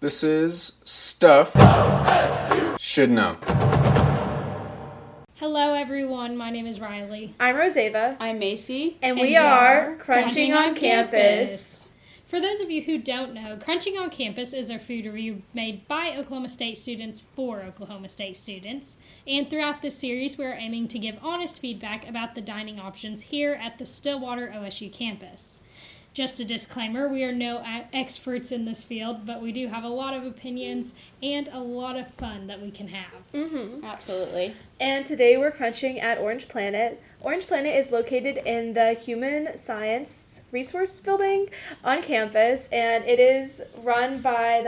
This is Stuff Should Know. Hello, everyone. My name is Riley. I'm Roseva, I'm Macy. and, we are Crunching, on, campus. For those of you who don't know, Crunching on Campus is a food review made by Oklahoma State students for Oklahoma State students. And throughout this series, we are aiming to give honest feedback about the dining options here at the Stillwater OSU campus. Just a disclaimer we are no experts in this field, but we do have a lot of opinions and a lot of fun that we can have. Mm-hmm. Absolutely. And today we're crunching at Orange Planet. Orange Planet is located in the Human Science Resource Building on campus, and it is run by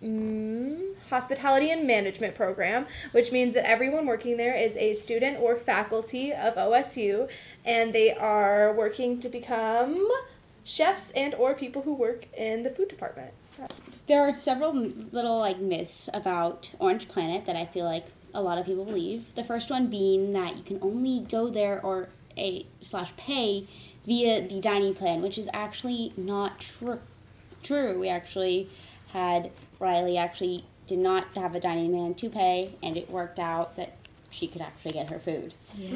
the mm, Hospitality and Management Program, which means that everyone working there is a student or faculty of OSU, and they are working to become chefs and or people who work in the food department. There are several little like myths about Orange Planet that I feel like a lot of people believe. The first one being that you can only go there or a slash pay via the dining plan, which is actually not true. True. We actually had Riley actually did not have a dining man to pay, and it worked out that she could actually get her food.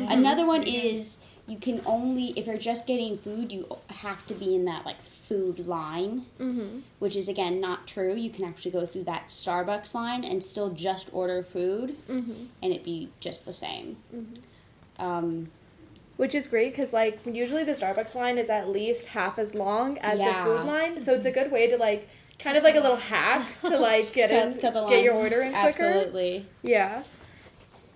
Another one is you can only if you're just getting food, you have to be in that like food line, Mm-hmm. which is again not true. You can actually go through that Starbucks line and still just order food, Mm-hmm. and it be just the same. Um, Which is great because, like, usually the Starbucks line is at least half as long as Yeah. the food line. So it's a good way to, like, kind of like a little hack to, like, get in, get your order in quicker. Absolutely. Yeah.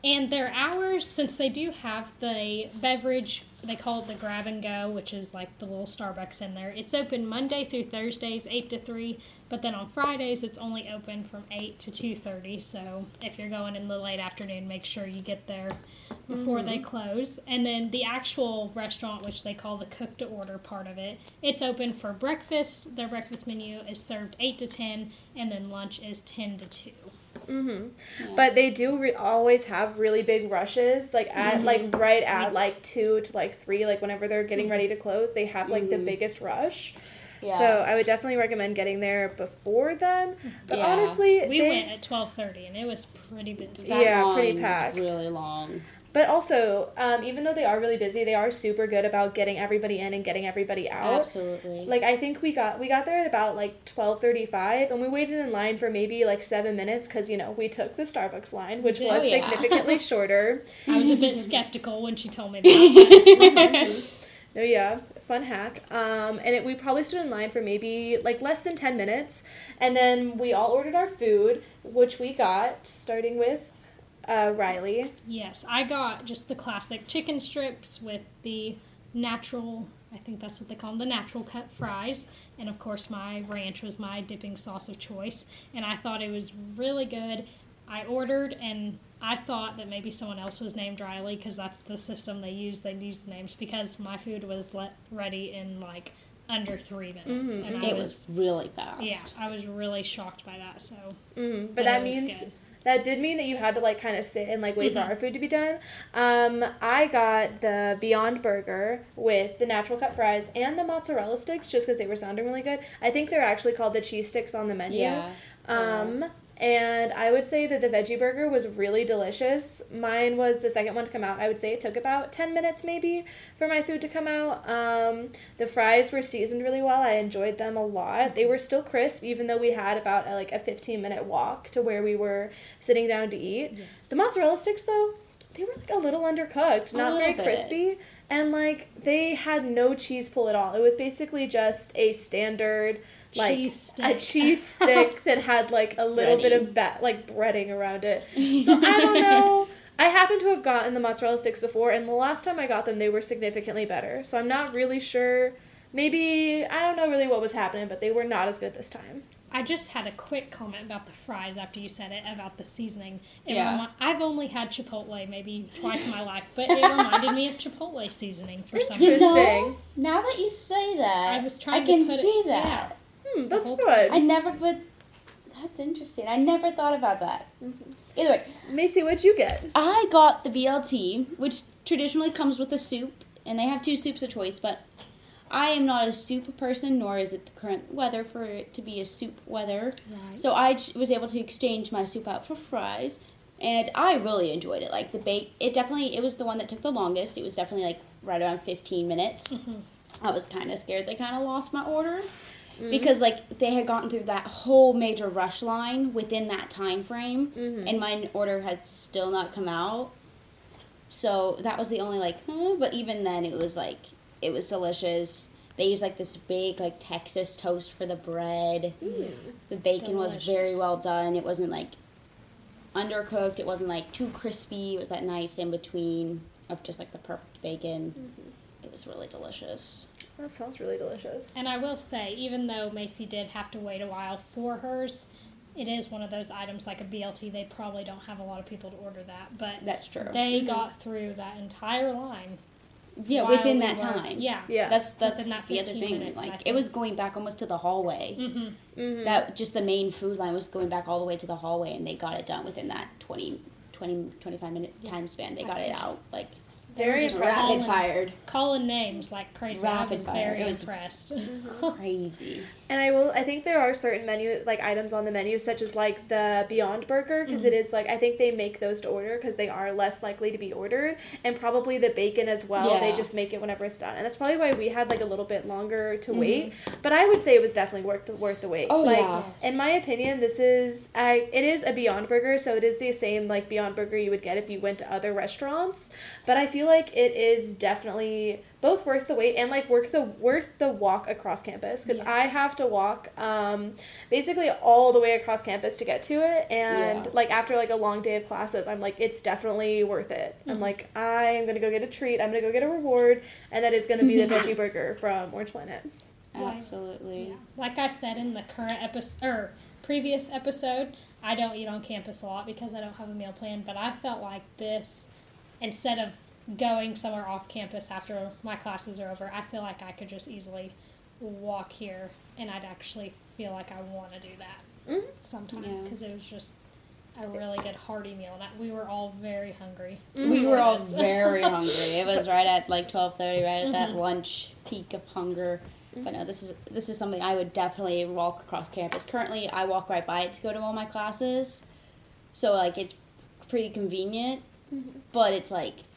And their hours, since they do have the beverage, they call it the grab and go, which is like the little Starbucks in there. It's open Monday through Thursdays, eight to three, but then on Fridays it's only open from eight to two thirty. So if you're going in the late afternoon, make sure you get there before they mm-hmm. close. And then the actual restaurant, which they call the cook to order part of it, it's open for breakfast. Their breakfast menu is served eight to ten, and then lunch is ten to two. Mm-hmm. Yeah. But they do re- always have really big rushes, like at like right at like two to like three, like whenever they're getting ready to close, they have like the Mhm. biggest rush. Yeah. So I would definitely recommend getting there before then. But Yeah. honestly, We they- went at twelve thirty, and it was pretty busy. that yeah, line pretty was packed. really long. But also, um, even though they are really busy, they are super good about getting everybody in and getting everybody out. Absolutely. Like I think we got we got there at about like twelve thirty five, and we waited in line for maybe like seven minutes because you know we took the Starbucks line, which Oh, was yeah. significantly shorter. I was a bit skeptical when she told me that. No, yeah, fun hack. Um, and it, we probably stood in line for maybe like less than ten minutes, and then we all ordered our food, which we got starting with uh, Riley. yes, I got just the classic chicken strips with the natural, I think that's what they call them, the natural cut fries. And of course, my ranch was my dipping sauce of choice. And I thought it was really good. I ordered and I thought that maybe someone else was named Riley because that's the system they use. They use the names because my food was let ready in like under three minutes. Mhm. And I it was really fast. Yeah, I was really shocked by that. So, Mm, but, But that means good. That did mean that you had to like kind of sit and like wait Mhm. for our food to be done. Um, I got the Beyond Burger with the natural cut fries and the mozzarella sticks just because they were sounding really good. I think they're actually called the cheese sticks on the menu. Yeah. Um, and I would say that the veggie burger was really delicious. Mine was the second one to come out. I would say it took about 10 minutes maybe for my food to come out. Um, the fries were seasoned really well. I enjoyed them a lot. They were still crisp even though we had about a, like a 15 minute walk to where we were sitting down to eat. yes. The mozzarella sticks though, they were like a little undercooked, not very bit. crispy. And like they had no cheese pull at all. It was basically just a standard like cheese stick. a cheese stick that had like a little bit of Breading. ba- like breading around it. So I don't know. I happen to have gotten the mozzarella sticks before, and the last time I got them, they were significantly better. So I'm not really sure. Maybe I don't know really what was happening, but they were not as good this time. I just had a quick comment about the fries after you said it about the seasoning. It Yeah. remi- I've only had Chipotle maybe twice in my life, but it reminded me of Chipotle seasoning for some You reason. know, now that you say that, I was trying I to can put it- see yeah. That. Hmm, that's whole good. I never put. That's interesting. I never thought about that. Mm-hmm. Either way, Macy, what'd you get? I got the BLT, which traditionally comes with a soup, and they have two soups of choice, but I am not a soup person, nor is it the current weather for it to be a soup weather. Right. So I j- was able to exchange my soup out for fries, and I really enjoyed it. Like the bake, it definitely it was the one that took the longest. It was definitely like right around fifteen minutes. I was kind of scared they kind of lost my order Mm-hmm. because like they had gotten through that whole major rush line within that time frame, mm-hmm. and my order had still not come out. So that was the only like, huh, but even then it was like it was delicious. They used like this big like Texas toast for the bread. Mm. The bacon was very well done. It wasn't like undercooked. It wasn't like too crispy. It was that nice in between of just like the perfect bacon. It was really delicious. That sounds really delicious. And I will say, even though Macy did have to wait a while for hers, it is one of those items like a BLT. They probably don't have a lot of people to order that, but That's true. they got through that entire line. yeah, within we that were- time. Yeah. Yeah. That's that's Within that the other thing. minutes, like it was going back almost to the hallway. Mm-hmm. That just the main food line was going back all the way to the hallway, and they got it done within that 20, 20 25 minute Yeah. time span. They I got it think- out like They were Very just impressive. calling, rapid fired, calling names like crazy. I Rapid was fire. very It was- impressed. crazy. And I will. I think there are certain menu like items on the menu, such as like the Beyond Burger, because is like I think they make those to order because they are less likely to be ordered, and probably the bacon as well. They just make it whenever it's done, and that's probably why we had like a little bit longer to Mhm. wait. But I would say it was definitely worth the worth the wait. Oh, like, yeah. In my opinion, this is I. It is a Beyond Burger, so it is the same like Beyond Burger you would get if you went to other restaurants. But I feel like it is definitely both worth the wait and like worth the worth the walk across campus because I have to walk um, basically all the way across campus to get to it and Yeah. like after like a long day of classes I'm like it's definitely worth it. I'm like I am gonna go get a treat. I'm gonna go get a reward and that is gonna be the veggie burger from Orange Planet. Absolutely. Yeah. Like I said in the current episode or previous episode, I don't eat on campus a lot because I don't have a meal plan. But I felt like this, instead of going somewhere off campus after my classes are over, I feel like I could just easily walk here and I'd actually feel like I want to do that Mhm. sometime Yeah. because it was just a really good hearty meal and I, we were all very hungry. We were all very hungry. It was right at like twelve thirty, right at that Mhm. lunch peak of hunger. But no, this is this is something I would definitely walk across campus. Currently, I walk right by it to go to all my classes, so like it's pretty convenient. But it's like, ugh, it's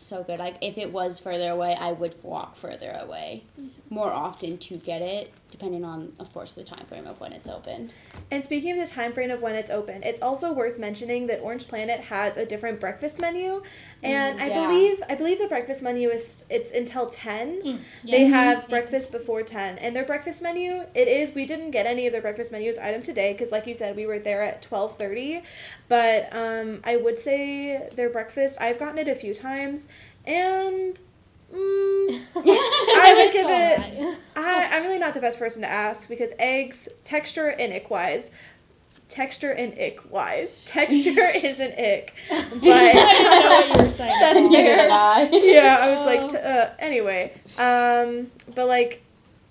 so good. Like if it was further away, I would walk further away mm-hmm. More often to get it, depending on, of course, the time frame of when it's opened. And speaking of the time frame of when it's open, it's also worth mentioning that Orange Planet has a different breakfast menu, and Mm, I yeah. believe I believe the breakfast menu is it's until ten. Mm, They have breakfast before 10. And their breakfast menu, it is, we didn't get any of their breakfast menus item today because, like you said, we were there at 1230. But um, I would say their breakfast, I've gotten it a few times. And mm, I would give it, alright. I, I'm really not the best person to ask because eggs, texture and ick wise, texture and ick wise, texture is an ick. I didn't know what you were saying. That's Neither fair. yeah, I was like, t- uh, anyway. Um, but like,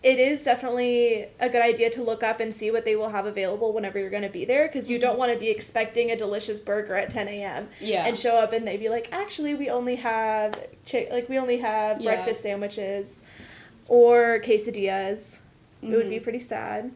it is definitely a good idea to look up and see what they will have available whenever you're going to be there because you don't want to be expecting a delicious burger at 10 a.m. Yeah. and show up and they be like, actually, we only have chick, like we only have Yeah. breakfast sandwiches or quesadillas. It would be Mhm. pretty sad.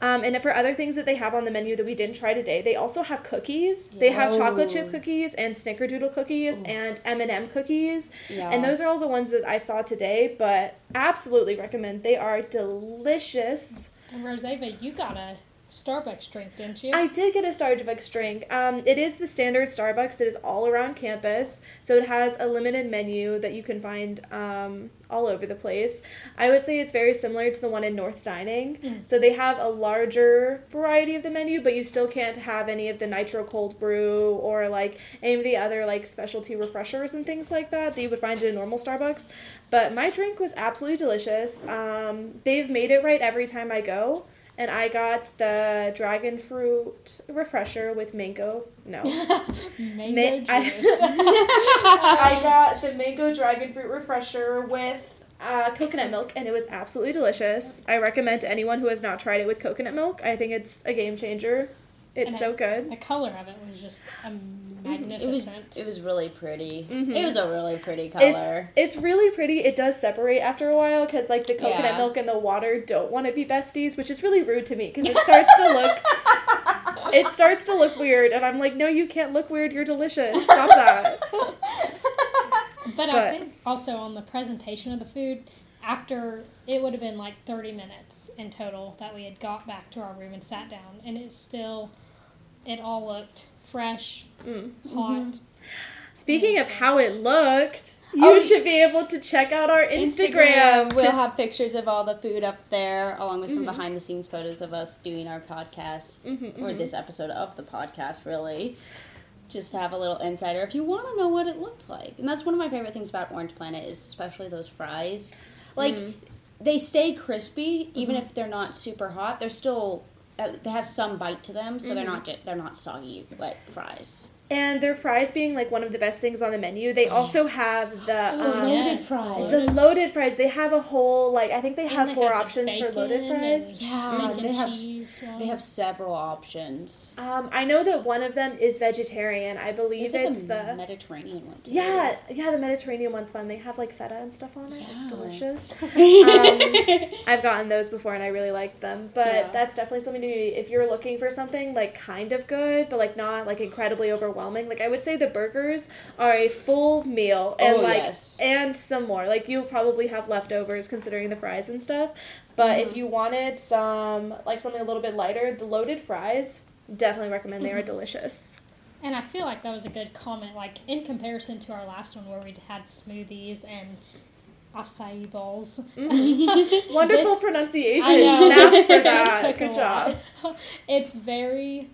Um, and for other things that they have on the menu that we didn't try today, they also have cookies. They have Yeah. chocolate chip cookies and snickerdoodle cookies and M&M cookies. Yeah. And those are all the ones that I saw today, but absolutely recommend. They are delicious. And Roseva, you got a Starbucks drink, didn't you? I did get a Starbucks drink. Um, it is the standard Starbucks that is all around campus, so it has a limited menu that you can find um, all over the place. I would say it's very similar to the one in North Dining. Mm. So they have a larger variety of the menu, but you still can't have any of the nitro cold brew or like any of the other like specialty refreshers and things like that that you would find at a normal Starbucks. But my drink was absolutely delicious. Um, they've made it right every time I go. And I got the dragon fruit refresher with mango. No. Mango Ma- I- juice. I got the mango dragon fruit refresher with uh, coconut milk, and it was absolutely delicious. I recommend to anyone who has not tried it with coconut milk. I think it's a game changer. It's And so it- good. The color of it was just um, It was magnificent. it was really pretty. Mhm. It was a really pretty color. it's really pretty. It does separate after a while because like the coconut Yeah. milk and the water don't want to be besties, which is really rude to me because it starts to look it starts to look weird, and I'm like, no, you can't look weird. You're delicious. Stop that. But, I think also on the presentation of the food, after it would have been like 30 minutes in total that we had got back to our room and sat down, and it still, it all looked fresh, Mm. hot. Speaking of how it looked, you Oh, should be able to check out our Instagram. We'll to have pictures of all the food up there, along with some Mhm. behind the scenes photos of us doing our podcast Mhm, or mhm. this episode of the podcast. Really, just to have a little insider if you want to know what it looked like. And that's one of my favorite things about Orange Planet is especially those fries. Like Mhm. they stay crispy even Mm-hmm. if they're not super hot. They're still they have some bite to them, so they're Mhm. not ju- they're not soggy like fries. And their fries being like one of the best things on the menu, they also have the The um, loaded fries. the loaded fries. They have a whole like I think they And have they four have the options for loaded fries. and Yeah, Mac they and have cheese. One. they have several options. Um, I know that one of them is vegetarian. I believe like it's the Mediterranean one too. yeah yeah the Mediterranean one's fun. They have like feta and stuff on it. It's delicious. um, I've gotten those before and I really liked them. But Yeah. that's definitely something to if you're looking for something like kind of good, but like not like incredibly overwhelming. Like I would say the burgers are a full meal and Oh, like yes. and some more. Like you'll probably have leftovers considering the fries and stuff. But Mm-hmm. if you wanted some like something a little bit lighter, the loaded fries definitely recommend. They are Mm-hmm. delicious. And I feel like that was a good comment, like in comparison to our last one where we had smoothies and acai bowls. Wonderful This- pronunciation. I know. Snaps for that. Good job. it's very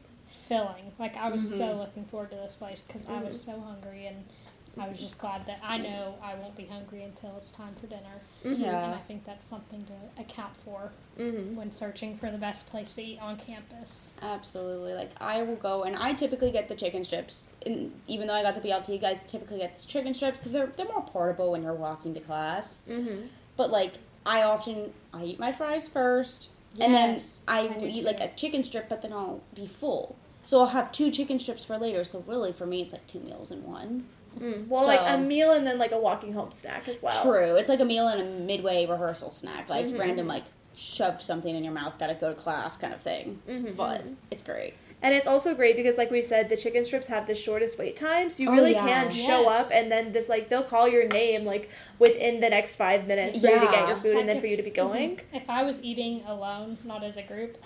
filling. Like I was Mm-hmm. so looking forward to this place because I was so hungry and I was just glad that I know I won't be hungry until it's time for dinner. And Yeah. I think that's something to account for Mm-hmm. when searching for the best place to eat on campus. Absolutely. Like I will go and I typically get the chicken strips. And even though I got the BLT, you guys typically get the chicken strips because they're they're more portable when you're walking to class. Mm-hmm. But like I often I eat my fries first, and then I I will eat like a chicken strip, but then I'll be full. So I'll have two chicken strips for later. So really, for me, it's like two meals in one. Mm. Well, like a meal and then like a walking home snack as well. True. It's like a meal and a midway rehearsal snack, like Mhm. random like shove something in your mouth, gotta go to class kind of thing. Mhm, But it's great. And it's also great because, like we said, the chicken strips have the shortest wait times. You Oh, really yeah. can show up and then this like they'll call your name like within the next five minutes for you to get your food Like and then if- for you to be going. If I was eating alone, not as a group,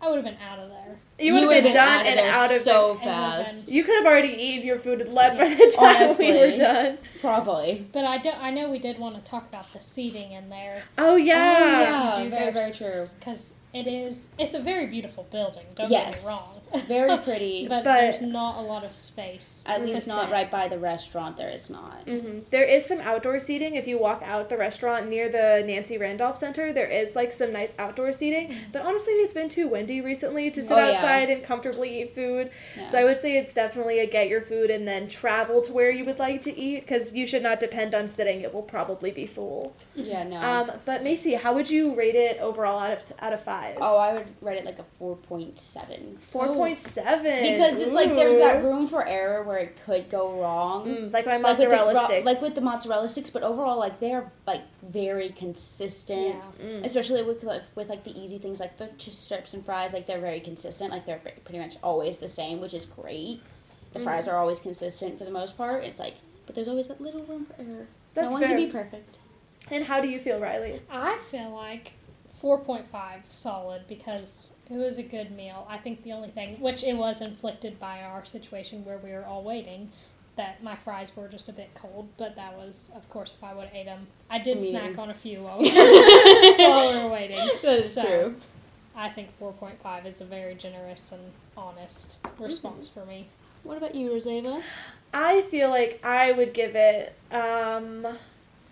I would have been out of there. You would have been, done out of and there out of so And fast. You could have already eaten your food and left by the time we were done. Probably. But I do, I know we did want to talk about the seating in there Oh yeah. Oh, yeah. Very, very true. because it is it's a very beautiful building. Don't Yes. get me wrong. Very pretty. but, But- there's not a lot of space. At to least not sit. right by the restaurant. There is not. hmm There is some outdoor seating if you walk out the restaurant near the Nancy Randolph Center. There is like some nice outdoor seating, but honestly, it's been too windy recently to sit Oh, yeah. outside and comfortably eat food. Yeah. So I would say it's definitely a get your food and then travel to where you would like to eat because you should not depend on sitting. It will probably be full. yeah, no. Um, but Macy, how would you rate it overall out of out of five? Oh, I would rate it like a four point seven. Four point seven. Because it's like there's that room for error where it could go wrong. Mm, like my Like with, the, mozzarella ro- sticks. like with the mozzarella sticks, but overall, like they're like very consistent. Yeah. Mm. Especially with like, with like the easy things like the ch- strips and fries, like they're very consistent. Like they're pretty much always the same, which is great. The Mm. fries are always consistent for the most part. It's like, but there's always that little room for error. That's no one fair. can be perfect. And how do you feel, Riley? I feel like 4.5 solid because it was a good meal. I think the only thing, which it was inflicted by our situation where we were all waiting, that my fries were just a bit cold, but that was, of course, if I would have ate them. I did Me snack on a few while we, while we were waiting. That is So, true. I think 4.5 is a very generous and honest response for me. What about you, Roseva? I feel like I would give it. Um,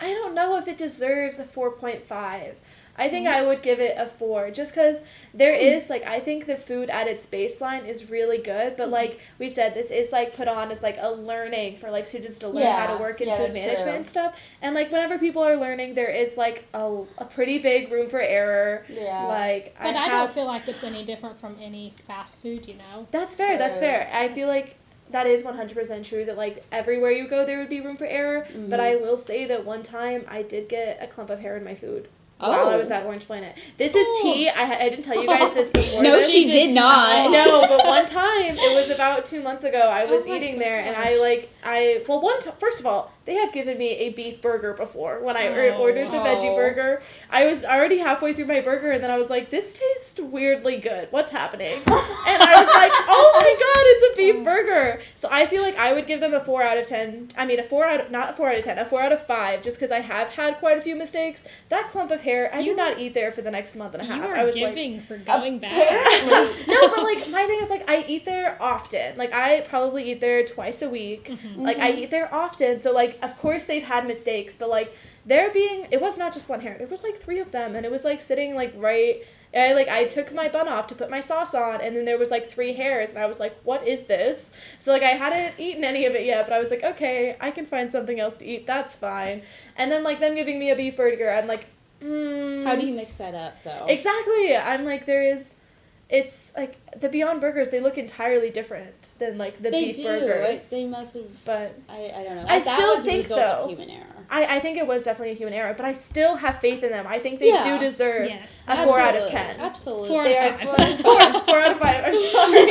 I don't know if it deserves a four point five. I think I would give it a four, just because there Hmm. is like I think the food at its baseline is really good, but like we said, this is like put on as like a learning for like students to learn how to work in Yeah, food management true. and stuff. And like whenever people are learning, there is like a, a pretty big room for error. Yeah. Like But I, have, don't feel like it's any different from any fast food, you know. That's fair. That's True. fair. I feel like that is 100% true that like everywhere you go there would be room for error, but Mhm. I will say that one time I did get a clump of hair in my food. While I Oh. was at Orange Planet. This is Oh. tea. I, I didn't tell you guys this before. No, this. she did not. No, but one time it was about two months ago. I oh was Oh eating there, and. I like I well one t- first of all they have given me a beef burger before when I Oh. ordered the veggie Oh. burger. I was already halfway through my burger, and then I was like, this tastes weirdly good. What's happening? and I was like, oh my god, it's a beef burger. So I feel like I would give them a four out of ten. I mean, a four out of not a four out of ten, a four out of five, just because I have had quite a few mistakes. That clump of hair, I You did not eat there for the next month and a You half. are I was like. giving for going back. No, but like my thing is like I eat there often. Like I probably eat there twice a week. Mm-hmm. Like I mm-hmm. eat there often. So like of course they've had mistakes, but like there being it was not just one hair. There was like three of them and it was like sitting like right I like I took my bun off to put my sauce on and then there was like three hairs and I was like, What is this? So like I hadn't eaten any of it yet, but I was like, Okay, I can find something else to eat, that's fine. And then like them giving me a beef burger, I'm like, mm, How do you mix that up though? Exactly. I'm like there is it's like the Beyond Burgers they look entirely different than like the they beef do. burgers. They must have. But I, I don't know. I that still was think, a result though- of human error. I, I think it was definitely a human error, but I still have faith in them. I think they Yeah. do deserve Yes. a four out of ten. Absolutely. Four They out are of five. four, four out of five. I'm sorry.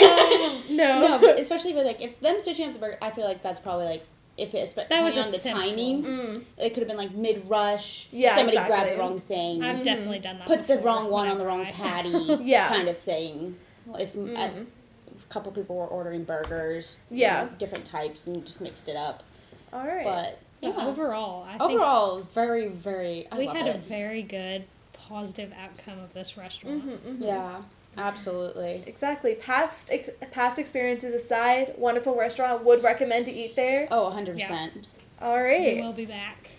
no. No, but especially with like if them switching up the burger, I feel like that's probably like if it That depending was on the simple. timing, Mm. it could have been like mid rush. Yeah, somebody exactly. grabbed the wrong thing, I've definitely done that. put the wrong one on the wrong patty, Yeah. kind of thing. If Mm. a couple people were ordering burgers, you Yeah. know, different types, and just mixed it up. All right. But Yeah, yeah, overall, I think overall, very, very. I we love had a very good, positive outcome of this restaurant. Mhm, mhm. Yeah, absolutely. Exactly. Past ex- past experiences aside, wonderful restaurant. Would recommend to eat there. Oh, 100 percent. All right. We will be back.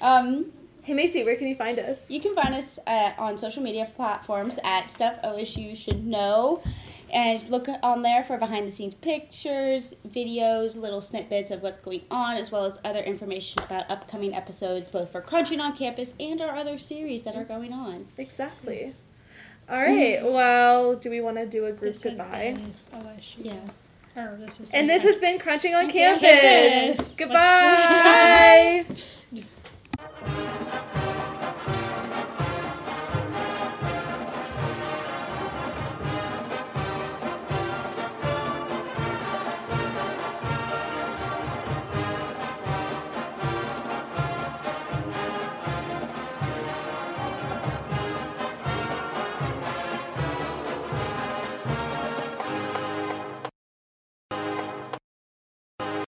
Um, Hey Macy, where can you find us? You can find us uh, on social media platforms at Stuff OSU Should Know. And look on there for behind the scenes pictures, videos, little snippets of what's going on, as well as other information about upcoming episodes, both for Crunching on Campus and our other series that are going on. Exactly. All right. Mm-hmm. Well, do we want to do a group This has goodbye? been OSU. Yeah. Or this has And this has been Crunching on Campus. Campus. Campus. Goodbye.